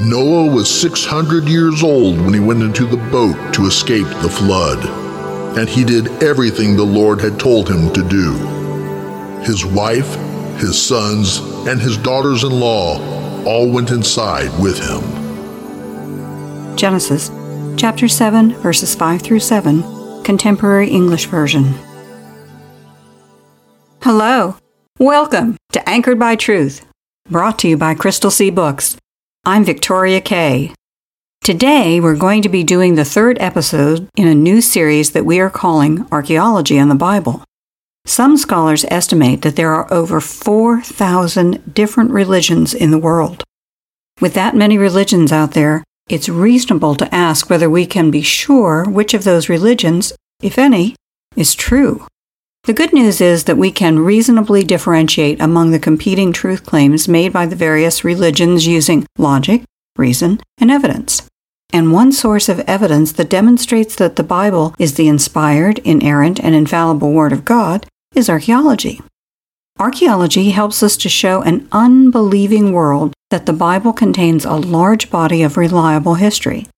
Noah was 600 years old when he went into the boat to escape the flood, and he did everything the Lord had told him to do. His wife, his sons, and his daughters in law all went inside with him. Genesis chapter 7, verses 5 through 7, Contemporary English Version. Hello. Welcome to Anchored by Truth, brought to you by Crystal Sea Books. I'm Victoria Kay. Today, we're going to be doing the third episode in a new series that we are calling Archaeology and the Bible. Some scholars estimate that there are over 4,000 different religions in the world. With that many religions out there, it's reasonable to ask whether we can be sure which of those religions, if any, is true. The good news is that we can reasonably differentiate among the competing truth claims made by the various religions using logic, reason, and evidence. And one source of evidence that demonstrates that the Bible is the inspired, inerrant, and infallible Word of God is archaeology. Archaeology helps us to show an unbelieving world that the Bible contains a large body of reliable history.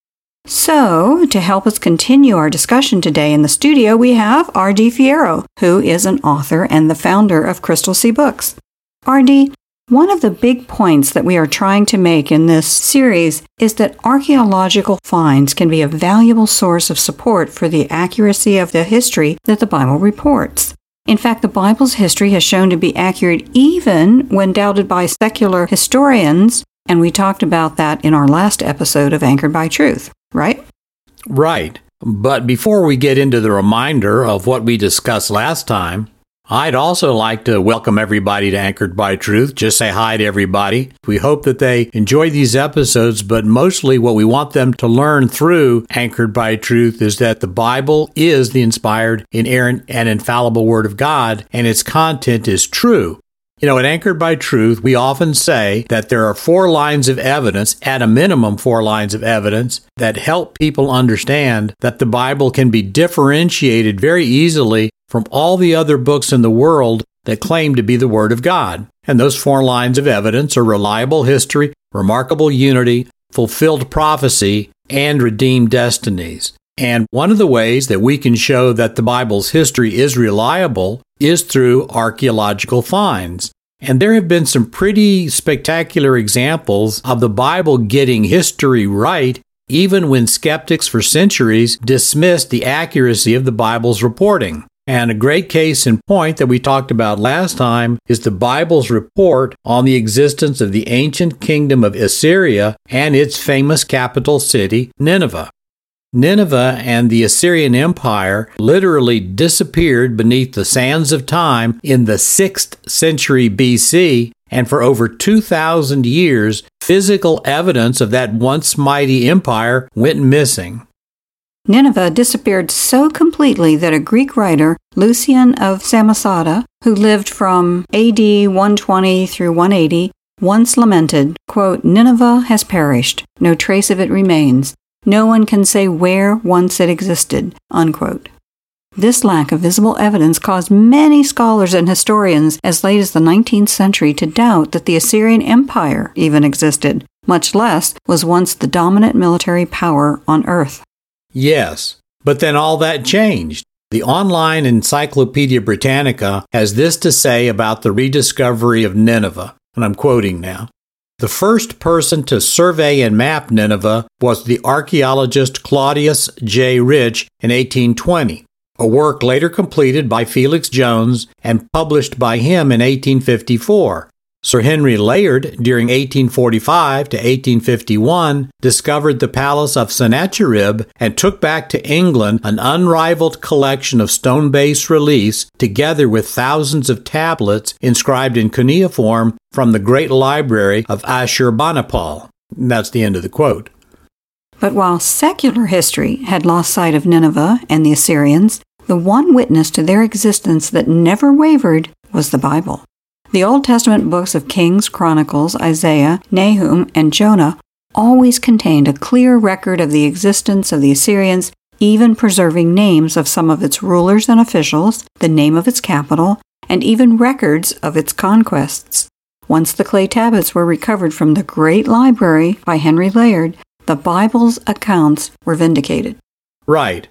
So, to help us continue our discussion today in the studio, we have R.D. Fierro, who is an author and the founder of Crystal Sea Books. R.D., one of the big points that we are trying to make in this series is that archaeological finds can be a valuable source of support for the accuracy of the history that the Bible reports. In fact, the Bible's history has shown to be accurate even when doubted by secular historians, and we talked about that in our last episode of Anchored by Truth, right? Right. But before we get into the reminder of what we discussed last time, I'd also like to welcome everybody to Anchored by Truth. Just say hi to everybody. We hope that they enjoy these episodes, but mostly what we want them to learn through Anchored by Truth is that the Bible is the inspired, inerrant, and infallible Word of God, and its content is true. You know, at Anchored by Truth, we often say that there are four lines of evidence, at a minimum, four lines of evidence, that help people understand that the Bible can be differentiated very easily from all the other books in the world that claim to be the Word of God. And those four lines of evidence are reliable history, remarkable unity, fulfilled prophecy, and redeemed destinies. And one of the ways that we can show that the Bible's history is reliable is through archaeological finds. And there have been some pretty spectacular examples of the Bible getting history right, even when skeptics for centuries dismissed the accuracy of the Bible's reporting. And a great case in point that we talked about last time is the Bible's report on the existence of the ancient kingdom of Assyria and its famous capital city, Nineveh. Nineveh and the Assyrian Empire literally disappeared beneath the sands of time in the 6th century BC, and for over 2,000 years, physical evidence of that once mighty empire went missing. Nineveh disappeared so completely that a Greek writer, Lucian of Samosata, who lived from AD 120 through 180, once lamented, quote, Nineveh has perished, no trace of it remains. No one can say where once it existed. Unquote. This lack of visible evidence caused many scholars and historians as late as the 19th century to doubt that the Assyrian Empire even existed, much less was once the dominant military power on earth. Yes, but then all that changed. The online Encyclopedia Britannica has this to say about the rediscovery of Nineveh, and I'm quoting now. The first person to survey and map Nineveh was the archaeologist Claudius J. Rich in 1820, a work later completed by Felix Jones and published by him in 1854. Sir Henry Layard, during 1845 to 1851, discovered the palace of Sennacherib and took back to England an unrivaled collection of stone based reliefs, together with thousands of tablets inscribed in cuneiform from the great library of Ashurbanipal. That's the end of the quote. But while secular history had lost sight of Nineveh and the Assyrians, the one witness to their existence that never wavered was the Bible. The Old Testament books of Kings, Chronicles, Isaiah, Nahum, and Jonah always contained a clear record of the existence of the Assyrians, even preserving names of some of its rulers and officials, the name of its capital, and even records of its conquests. Once the clay tablets were recovered from the Great Library by Henry Layard, the Bible's accounts were vindicated. Right.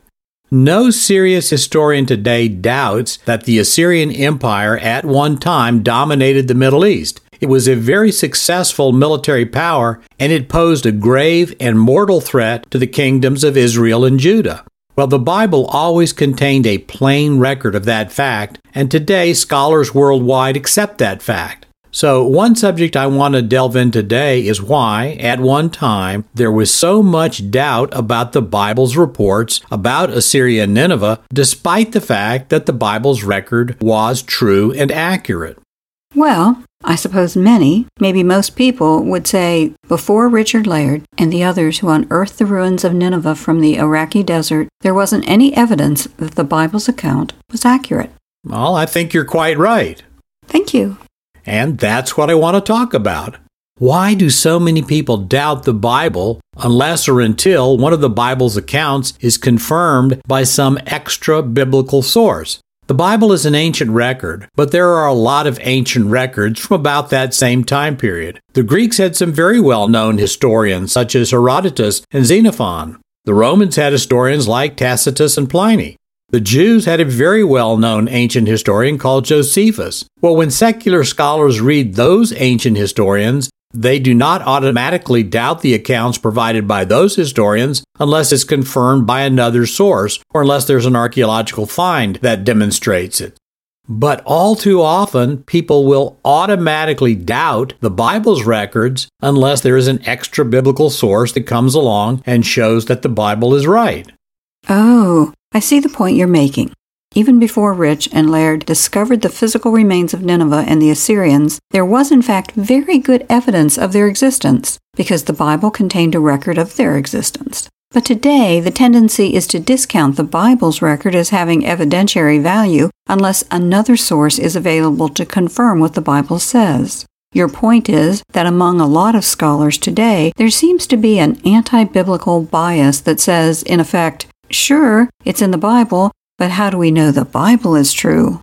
No serious historian today doubts that the Assyrian Empire at one time dominated the Middle East. It was a very successful military power, and it posed a grave and mortal threat to the kingdoms of Israel and Judah. Well, the Bible always contained a plain record of that fact, and today scholars worldwide accept that fact. So, one subject I want to delve in today is why, at one time, there was so much doubt about the Bible's reports about Assyria and Nineveh, despite the fact that the Bible's record was true and accurate. Well, I suppose many, maybe most people, would say before Richard Layard and the others who unearthed the ruins of Nineveh from the Iraqi desert, there wasn't any evidence that the Bible's account was accurate. Well, I think you're quite right. Thank you. And that's what I want to talk about. Why do so many people doubt the Bible unless or until one of the Bible's accounts is confirmed by some extra biblical source? The Bible is an ancient record, but there are a lot of ancient records from about that same time period. The Greeks had some very well known historians, such as Herodotus and Xenophon. The Romans had historians like Tacitus and Pliny. The Jews had a very well known ancient historian called Josephus. Well, when secular scholars read those ancient historians, they do not automatically doubt the accounts provided by those historians unless it's confirmed by another source or unless there's an archaeological find that demonstrates it. But all too often, people will automatically doubt the Bible's records unless there is an extra biblical source that comes along and shows that the Bible is right. Oh, I see the point you're making. Even before Rich and Layard discovered the physical remains of Nineveh and the Assyrians, there was in fact very good evidence of their existence, because the Bible contained a record of their existence. But today, the tendency is to discount the Bible's record as having evidentiary value unless another source is available to confirm what the Bible says. Your point is that among a lot of scholars today, there seems to be an anti biblical bias that says, in effect, Sure, it's in the Bible, but how do we know the Bible is true?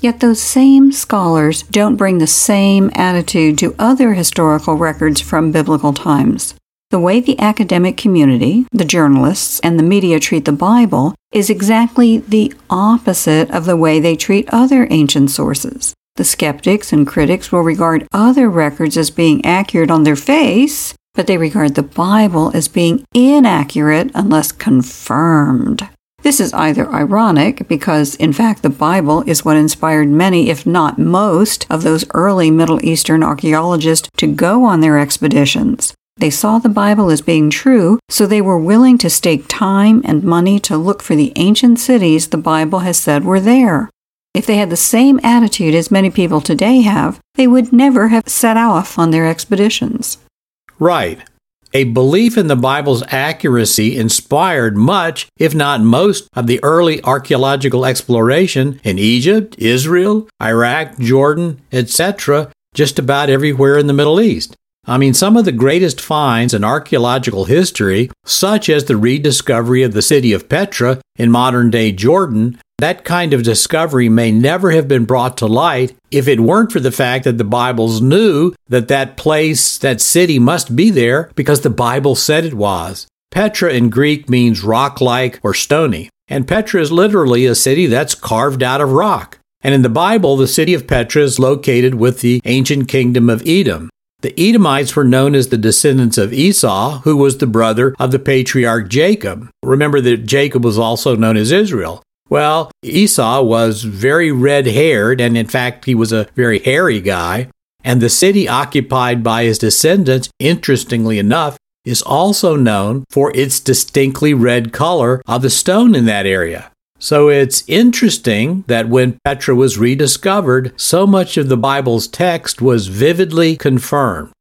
Yet those same scholars don't bring the same attitude to other historical records from biblical times. The way the academic community, the journalists, and the media treat the Bible is exactly the opposite of the way they treat other ancient sources. The skeptics and critics will regard other records as being accurate on their face, but they regard the Bible as being inaccurate unless confirmed. This is either ironic because, in fact, the Bible is what inspired many, if not most, of those early Middle Eastern archaeologists to go on their expeditions. They saw the Bible as being true, so they were willing to stake time and money to look for the ancient cities the Bible has said were there. If they had the same attitude as many people today have, they would never have set off on their expeditions. Right. A belief in the Bible's accuracy inspired much, if not most, of the early archaeological exploration in Egypt, Israel, Iraq, Jordan, etc., just about everywhere in the Middle East. I mean, some of the greatest finds in archaeological history, such as the rediscovery of the city of Petra in modern day Jordan, that kind of discovery may never have been brought to light if it weren't for the fact that the Bibles knew that that place, that city must be there because the Bible said it was. Petra in Greek means rock like or stony, and Petra is literally a city that's carved out of rock. And in the Bible, the city of Petra is located with the ancient kingdom of Edom. The Edomites were known as the descendants of Esau, who was the brother of the patriarch Jacob. Remember that Jacob was also known as Israel. Well, Esau was very red haired, and in fact, he was a very hairy guy. And the city occupied by his descendants, interestingly enough, is also known for its distinctly red color of the stone in that area. So it's interesting that when Petra was rediscovered, so much of the Bible's text was vividly confirmed.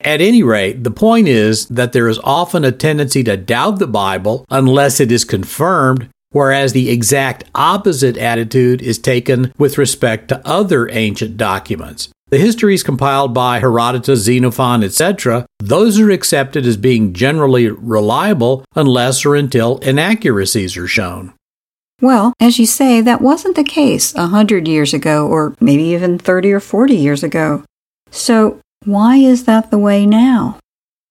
At any rate, the point is that there is often a tendency to doubt the Bible unless it is confirmed, whereas the exact opposite attitude is taken with respect to other ancient documents. The histories compiled by Herodotus, Xenophon, etc., those are accepted as being generally reliable unless or until inaccuracies are shown. Well, as you say, that wasn't the case a hundred years ago, or maybe even 30 or 40 years ago. So, why is that the way now?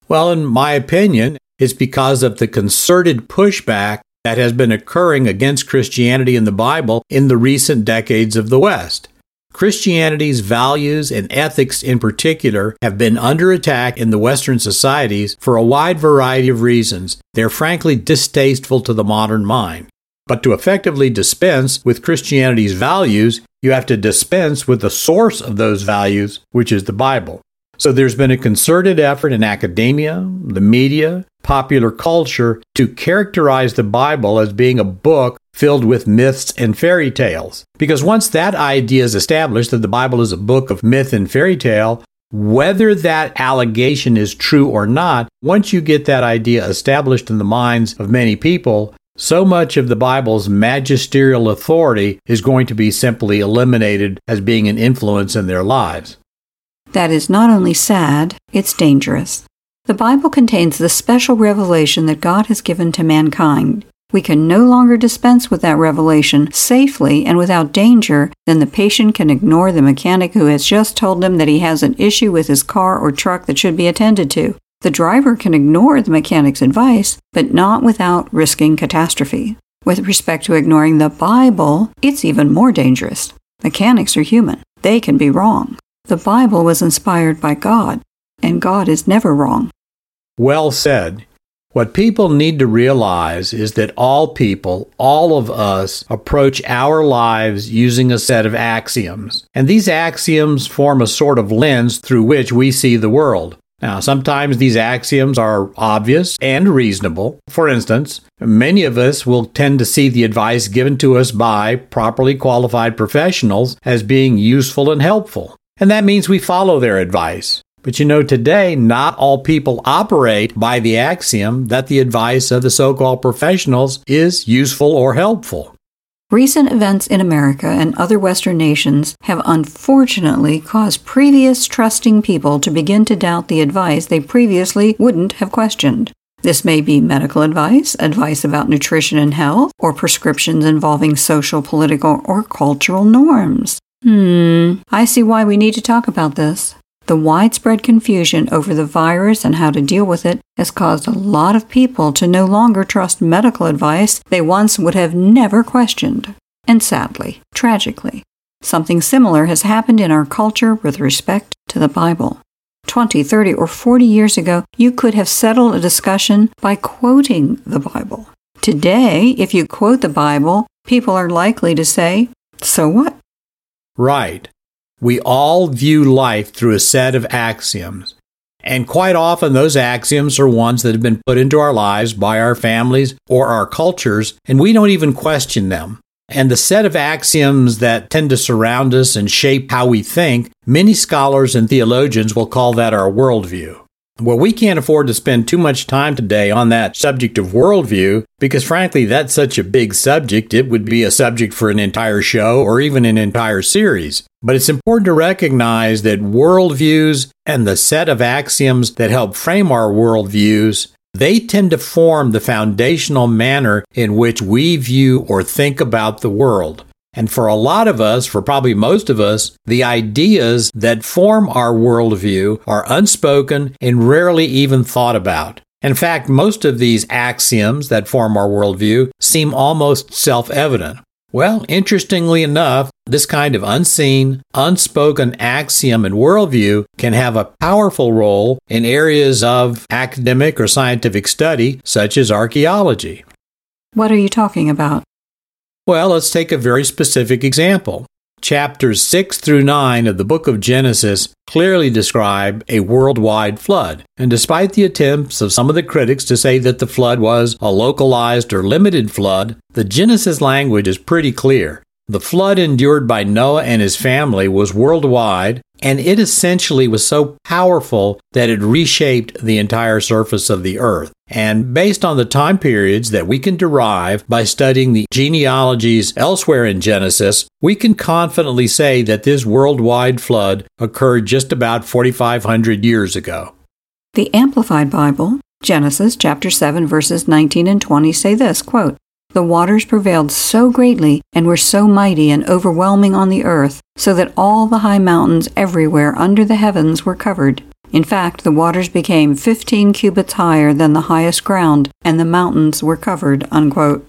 Well, in my opinion, it's because of the concerted pushback that has been occurring against Christianity and the Bible in the recent decades of the West. Christianity's values and ethics in particular have been under attack in the Western societies for a wide variety of reasons. They're frankly distasteful to the modern mind. But to effectively dispense with Christianity's values, you have to dispense with the source of those values, which is the Bible. So there's been a concerted effort in academia, the media, popular culture to characterize the Bible as being a book filled with myths and fairy tales. Because once that idea is established that the Bible is a book of myth and fairy tale, whether that allegation is true or not, once you get that idea established in the minds of many people, so much of the Bible's magisterial authority is going to be simply eliminated as being an influence in their lives. That is not only sad, it's dangerous. The Bible contains the special revelation that God has given to mankind. We can no longer dispense with that revelation safely and without danger, then the patient can ignore the mechanic who has just told him that he has an issue with his car or truck that should be attended to. The driver can ignore the mechanic's advice, but not without risking catastrophe. With respect to ignoring the Bible, it's even more dangerous. Mechanics are human, they can be wrong. The Bible was inspired by God, and God is never wrong. Well said. What people need to realize is that all people, all of us, approach our lives using a set of axioms. And these axioms form a sort of lens through which we see the world. Now, sometimes these axioms are obvious and reasonable. For instance, many of us will tend to see the advice given to us by properly qualified professionals as being useful and helpful. And that means we follow their advice. But you know, today, not all people operate by the axiom that the advice of the so called professionals is useful or helpful. Recent events in America and other Western nations have unfortunately caused previous trusting people to begin to doubt the advice they previously wouldn't have questioned. This may be medical advice, advice about nutrition and health, or prescriptions involving social, political, or cultural norms. Hmm, I see why we need to talk about this. The widespread confusion over the virus and how to deal with it has caused a lot of people to no longer trust medical advice they once would have never questioned. And sadly, tragically, something similar has happened in our culture with respect to the Bible. 20, 30, or 40 years ago, you could have settled a discussion by quoting the Bible. Today, if you quote the Bible, people are likely to say, So what? Right. We all view life through a set of axioms. And quite often, those axioms are ones that have been put into our lives by our families or our cultures, and we don't even question them. And the set of axioms that tend to surround us and shape how we think, many scholars and theologians will call that our worldview. Well, we can't afford to spend too much time today on that subject of worldview because, frankly, that's such a big subject, it would be a subject for an entire show or even an entire series. But it's important to recognize that worldviews and the set of axioms that help frame our worldviews they tend to form the foundational manner in which we view or think about the world. And for a lot of us, for probably most of us, the ideas that form our worldview are unspoken and rarely even thought about. In fact, most of these axioms that form our worldview seem almost self evident. Well, interestingly enough, this kind of unseen, unspoken axiom and worldview can have a powerful role in areas of academic or scientific study, such as archaeology. What are you talking about? Well, let's take a very specific example. chapters 6 through 9 of the book of Genesis clearly describe a worldwide flood. And despite the attempts of some of the critics to say that the flood was a localized or limited flood, the Genesis language is pretty clear. The flood endured by Noah and his family was worldwide, and it essentially was so powerful that it reshaped the entire surface of the earth. And based on the time periods that we can derive by studying the genealogies elsewhere in Genesis, we can confidently say that this worldwide flood occurred just about 4,500 years ago. The Amplified Bible, Genesis chapter 7 verses 19 and 20 say this, quote, the waters prevailed so greatly and were so mighty and overwhelming on the earth, so that all the high mountains everywhere under the heavens were covered. In fact, the waters became fifteen cubits higher than the highest ground, and the mountains were covered. Unquote.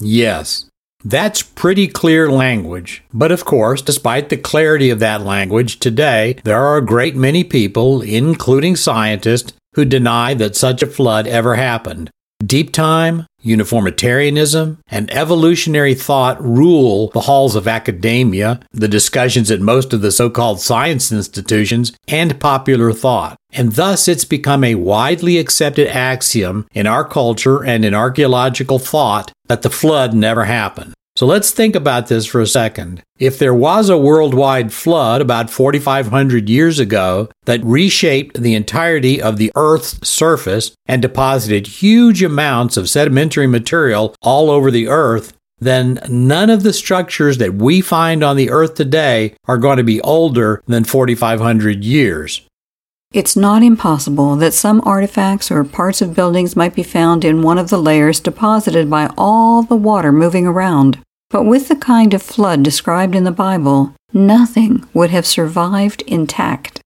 Yes. That's pretty clear language. But of course, despite the clarity of that language, today there are a great many people, including scientists, who deny that such a flood ever happened. Deep time, uniformitarianism, and evolutionary thought rule the halls of academia, the discussions at most of the so called science institutions, and popular thought. And thus it's become a widely accepted axiom in our culture and in archaeological thought that the flood never happened. So let's think about this for a second. If there was a worldwide flood about 4,500 years ago that reshaped the entirety of the Earth's surface and deposited huge amounts of sedimentary material all over the Earth, then none of the structures that we find on the Earth today are going to be older than 4,500 years. It's not impossible that some artifacts or parts of buildings might be found in one of the layers deposited by all the water moving around. But with the kind of flood described in the Bible, nothing would have survived intact.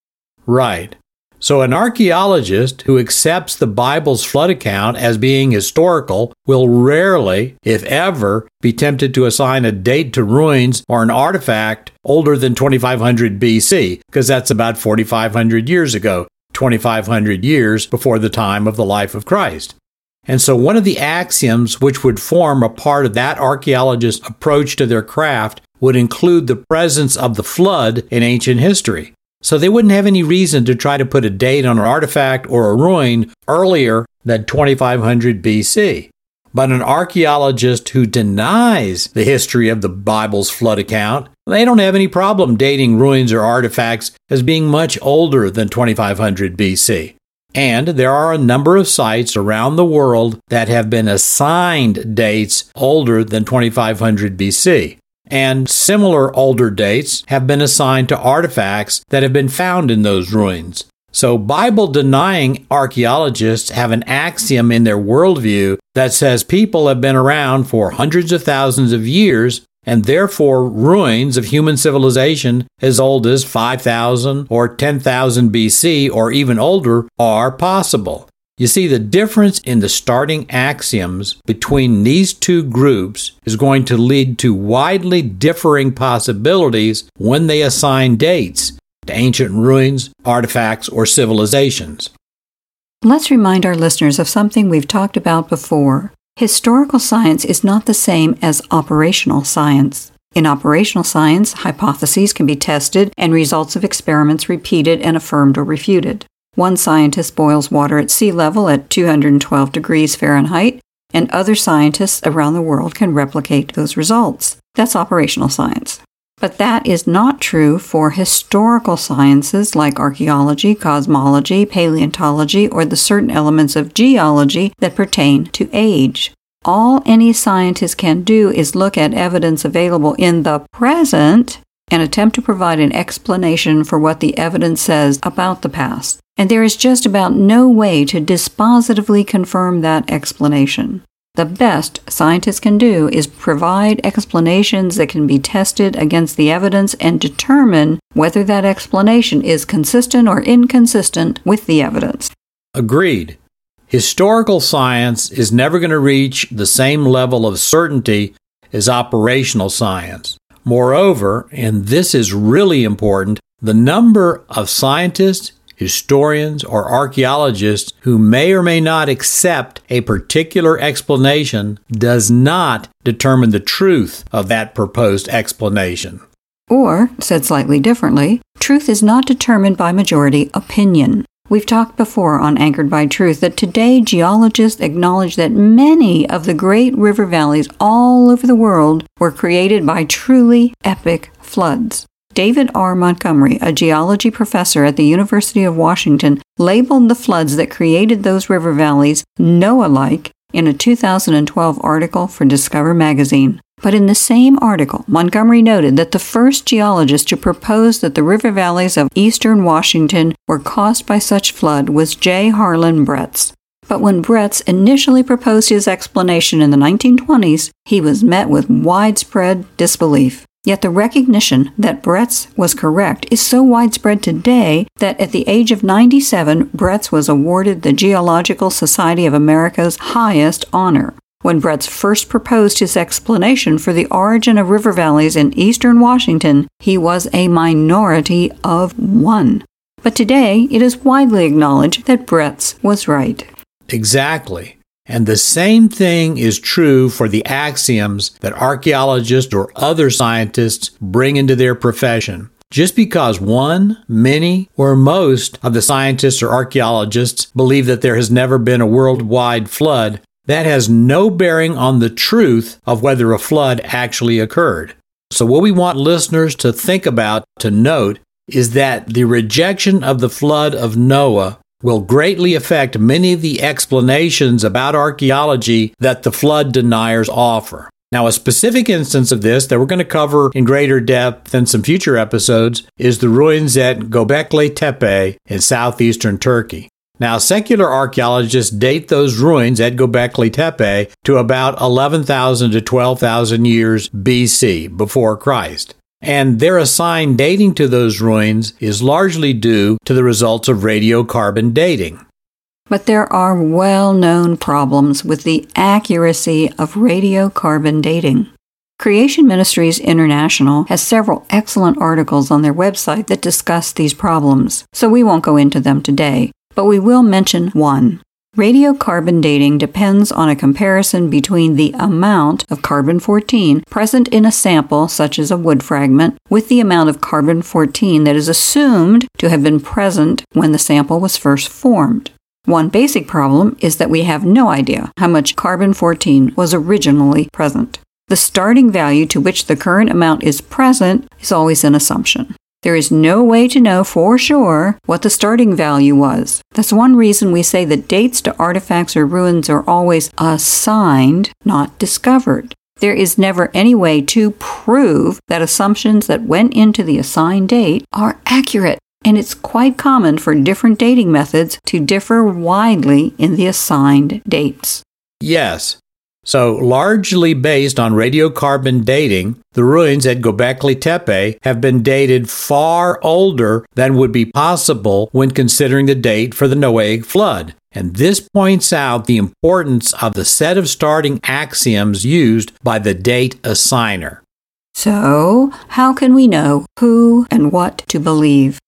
Right. So, an archaeologist who accepts the Bible's flood account as being historical will rarely, if ever, be tempted to assign a date to ruins or an artifact older than 2500 BC, because that's about 4500 years ago, 2500 years before the time of the life of Christ. And so, one of the axioms which would form a part of that archaeologist's approach to their craft would include the presence of the flood in ancient history. So, they wouldn't have any reason to try to put a date on an artifact or a ruin earlier than 2500 BC. But an archaeologist who denies the history of the Bible's flood account, they don't have any problem dating ruins or artifacts as being much older than 2500 BC. And there are a number of sites around the world that have been assigned dates older than 2500 BC. And similar older dates have been assigned to artifacts that have been found in those ruins. So, Bible denying archaeologists have an axiom in their worldview that says people have been around for hundreds of thousands of years and therefore ruins of human civilization as old as 5000 or 10,000 BC or even older are possible. You see, the difference in the starting axioms between these two groups is going to lead to widely differing possibilities when they assign dates to ancient ruins, artifacts, or civilizations. Let's remind our listeners of something we've talked about before. Historical science is not the same as operational science. In operational science, hypotheses can be tested and results of experiments repeated and affirmed or refuted. One scientist boils water at sea level at 212 degrees Fahrenheit, and other scientists around the world can replicate those results. That's operational science. But that is not true for historical sciences like archaeology, cosmology, paleontology, or the certain elements of geology that pertain to age. All any scientist can do is look at evidence available in the present and attempt to provide an explanation for what the evidence says about the past. And there is just about no way to dispositively confirm that explanation. The best scientists can do is provide explanations that can be tested against the evidence and determine whether that explanation is consistent or inconsistent with the evidence. Agreed. Historical science is never going to reach the same level of certainty as operational science. Moreover, and this is really important, the number of scientists historians, or archaeologists who may or may not accept a particular explanation does not determine the truth of that proposed explanation. Or, said slightly differently, truth is not determined by majority opinion. We've talked before on Anchored by Truth that today geologists acknowledge that many of the great river valleys all over the world were created by truly epic floods. David R. Montgomery, a geology professor at the University of Washington, labeled the floods that created those river valleys Noah like in a 2012 article for Discover magazine. But in the same article, Montgomery noted that the first geologist to propose that the river valleys of eastern Washington were caused by such flood was J. Harlen Bretz. But when Bretz initially proposed his explanation in the 1920s, he was met with widespread disbelief. Yet the recognition that Bretz was correct is so widespread today that at the age of 97, Bretz was awarded the Geological Society of America's highest honor. When Bretz first proposed his explanation for the origin of river valleys in eastern Washington, he was a minority of one. But today, it is widely acknowledged that Bretz was right. Exactly. And the same thing is true for the axioms that archaeologists or other scientists bring into their profession. Just because one, many, or most of the scientists or archaeologists believe that there has never been a worldwide flood, that has no bearing on the truth of whether a flood actually occurred. So, what we want listeners to think about, to note, is that the rejection of the flood of Noah will greatly affect many of the explanations about archaeology that the flood deniers offer. Now, a specific instance of this that we're going to cover in greater depth in some future episodes is the ruins at Göbekli Tepe in southeastern Turkey. Now, secular archaeologists date those ruins at Göbekli Tepe to about 11,000 to 12,000 years BC, before Christ and their assigned dating to those ruins is largely due to the results of radiocarbon dating. But there are well known problems with the accuracy of radiocarbon dating. Creation Ministries International has several excellent articles on their website that discuss these problems, so we won't go into them today, but we will mention one. Radiocarbon dating depends on a comparison between the amount of carbon 14 present in a sample, such as a wood fragment, with the amount of carbon 14 that is assumed to have been present when the sample was first formed. One basic problem is that we have no idea how much carbon 14 was originally present. The starting value to which the current amount is present is always an assumption. There is no way to know for sure what the starting value was. That's one reason we say that dates to artifacts or ruins are always assigned, not discovered. There is never any way to prove that assumptions that went into the assigned date are accurate, and it's quite common for different dating methods to differ widely in the assigned dates. Yes, so, largely based on radiocarbon dating, the ruins at Göbekli Tepe have been dated far older than would be possible when considering the date for the Noahic flood. And this points out the importance of the set of starting axioms used by the date assigner. So, how can we know who and what to believe?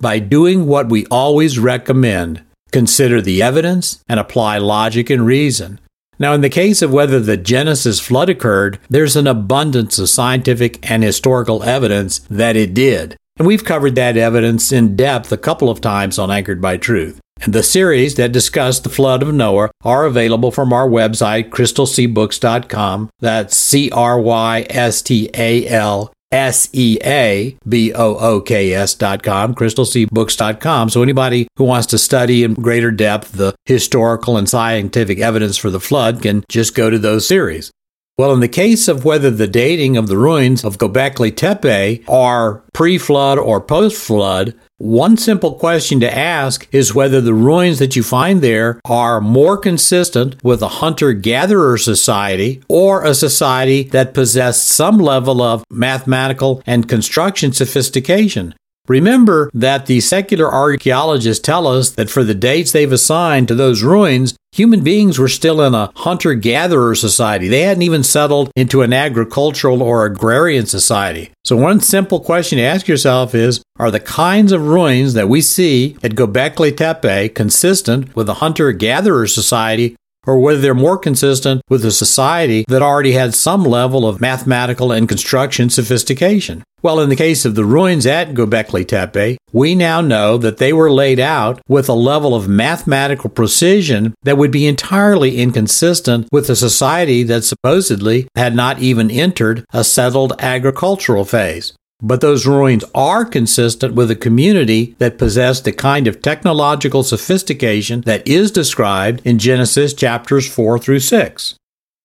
By doing what we always recommend consider the evidence and apply logic and reason. Now, in the case of whether the Genesis flood occurred, there's an abundance of scientific and historical evidence that it did. And we've covered that evidence in depth a couple of times on Anchored by Truth. And the series that discuss the flood of Noah are available from our website, crystalseabooks.com. That's C R Y S T A L S E A B O O K S dot com, crystalseabooks.com. So anybody who wants to study in greater depth the historical and scientific evidence for the flood can just go to those series. Well, in the case of whether the dating of the ruins of Göbekli Tepe are pre flood or post flood, one simple question to ask is whether the ruins that you find there are more consistent with a hunter gatherer society or a society that possessed some level of mathematical and construction sophistication. Remember that the secular archaeologists tell us that for the dates they've assigned to those ruins, human beings were still in a hunter gatherer society. They hadn't even settled into an agricultural or agrarian society. So, one simple question to ask yourself is Are the kinds of ruins that we see at Göbekli Tepe consistent with a hunter gatherer society or whether they're more consistent with a society that already had some level of mathematical and construction sophistication. Well, in the case of the ruins at Göbekli Tepe, we now know that they were laid out with a level of mathematical precision that would be entirely inconsistent with a society that supposedly had not even entered a settled agricultural phase. But those ruins are consistent with a community that possessed the kind of technological sophistication that is described in Genesis chapters 4 through 6.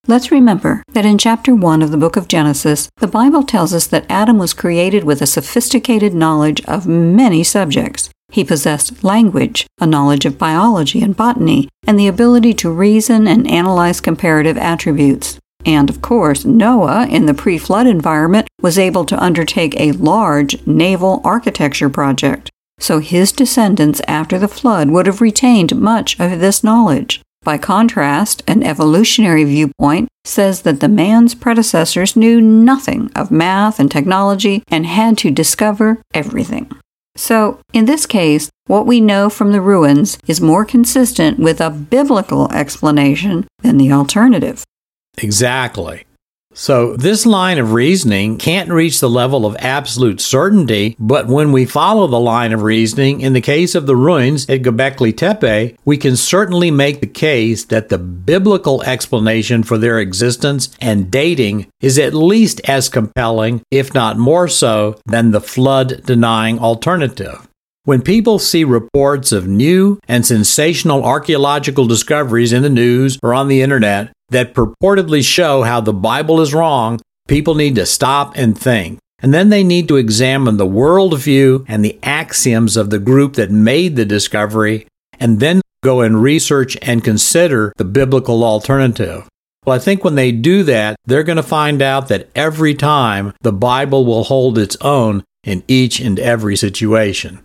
Let's remember that in chapter 1 of the book of Genesis, the Bible tells us that Adam was created with a sophisticated knowledge of many subjects. He possessed language, a knowledge of biology and botany, and the ability to reason and analyze comparative attributes. And of course, Noah, in the pre flood environment, was able to undertake a large naval architecture project. So his descendants after the flood would have retained much of this knowledge. By contrast, an evolutionary viewpoint says that the man's predecessors knew nothing of math and technology and had to discover everything. So, in this case, what we know from the ruins is more consistent with a biblical explanation than the alternative. Exactly. So, this line of reasoning can't reach the level of absolute certainty, but when we follow the line of reasoning in the case of the ruins at Göbekli Tepe, we can certainly make the case that the biblical explanation for their existence and dating is at least as compelling, if not more so, than the flood denying alternative. When people see reports of new and sensational archaeological discoveries in the news or on the internet, that purportedly show how the Bible is wrong, people need to stop and think. And then they need to examine the worldview and the axioms of the group that made the discovery, and then go and research and consider the biblical alternative. Well, I think when they do that, they're going to find out that every time the Bible will hold its own in each and every situation.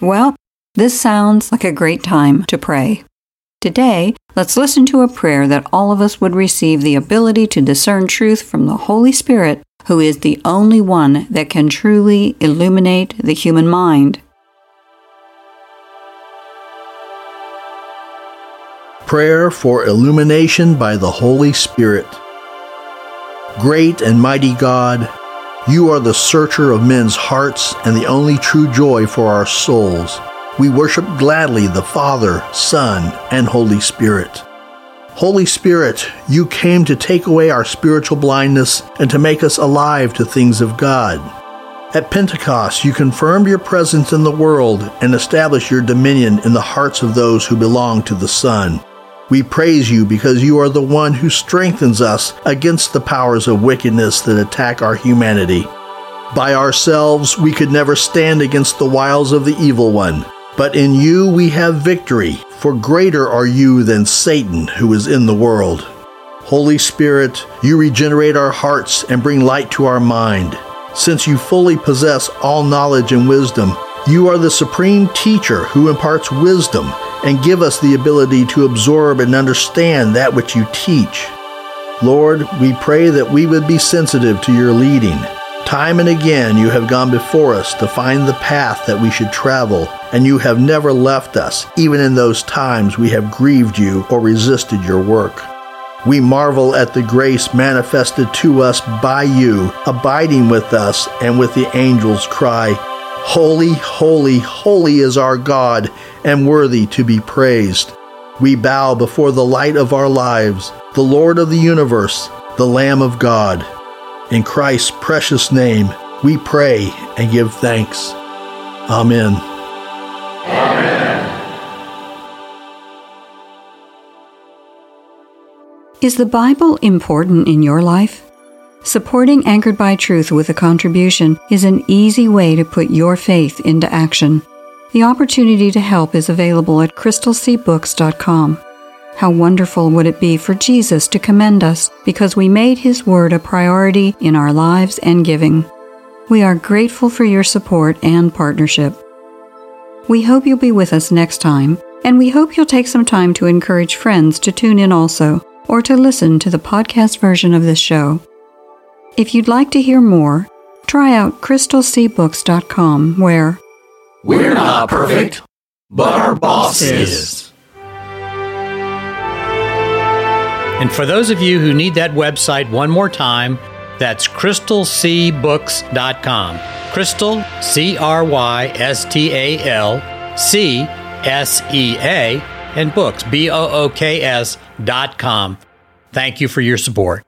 Well, this sounds like a great time to pray. Today, let's listen to a prayer that all of us would receive the ability to discern truth from the Holy Spirit, who is the only one that can truly illuminate the human mind. Prayer for Illumination by the Holy Spirit. Great and mighty God, you are the searcher of men's hearts and the only true joy for our souls we worship gladly the Father, Son, and Holy Spirit. Holy Spirit, you came to take away our spiritual blindness and to make us alive to things of God. At Pentecost, you confirmed your presence in the world and established your dominion in the hearts of those who belong to the Son. We praise you because you are the one who strengthens us against the powers of wickedness that attack our humanity. By ourselves, we could never stand against the wiles of the evil one. But in you we have victory, for greater are you than Satan who is in the world. Holy Spirit, you regenerate our hearts and bring light to our mind. Since you fully possess all knowledge and wisdom, you are the supreme teacher who imparts wisdom and give us the ability to absorb and understand that which you teach. Lord, we pray that we would be sensitive to your leading Time and again you have gone before us to find the path that we should travel, and you have never left us, even in those times we have grieved you or resisted your work. We marvel at the grace manifested to us by you, abiding with us, and with the angels cry, Holy, holy, holy is our God, and worthy to be praised. We bow before the light of our lives, the Lord of the universe, the Lamb of God. In Christ's precious name, we pray and give thanks. Amen. Is the Bible important in your life? Supporting Anchored by Truth with a contribution is an easy way to put your faith into action. The opportunity to help is available at crystalseabooks.com. How wonderful would it be for Jesus to commend us because we made His Word a priority in our lives and giving? We are grateful for your support and partnership. We hope you'll be with us next time, and we hope you'll take some time to encourage friends to tune in also or to listen to the podcast version of this show. If you'd like to hear more, try out crystalseabooks.com where We're not perfect, but our boss is. And for those of you who need that website one more time, that's crystalseabooks.com. Crystal, C R Y S T A L, C S E A, and books, B O O K S dot com. Thank you for your support.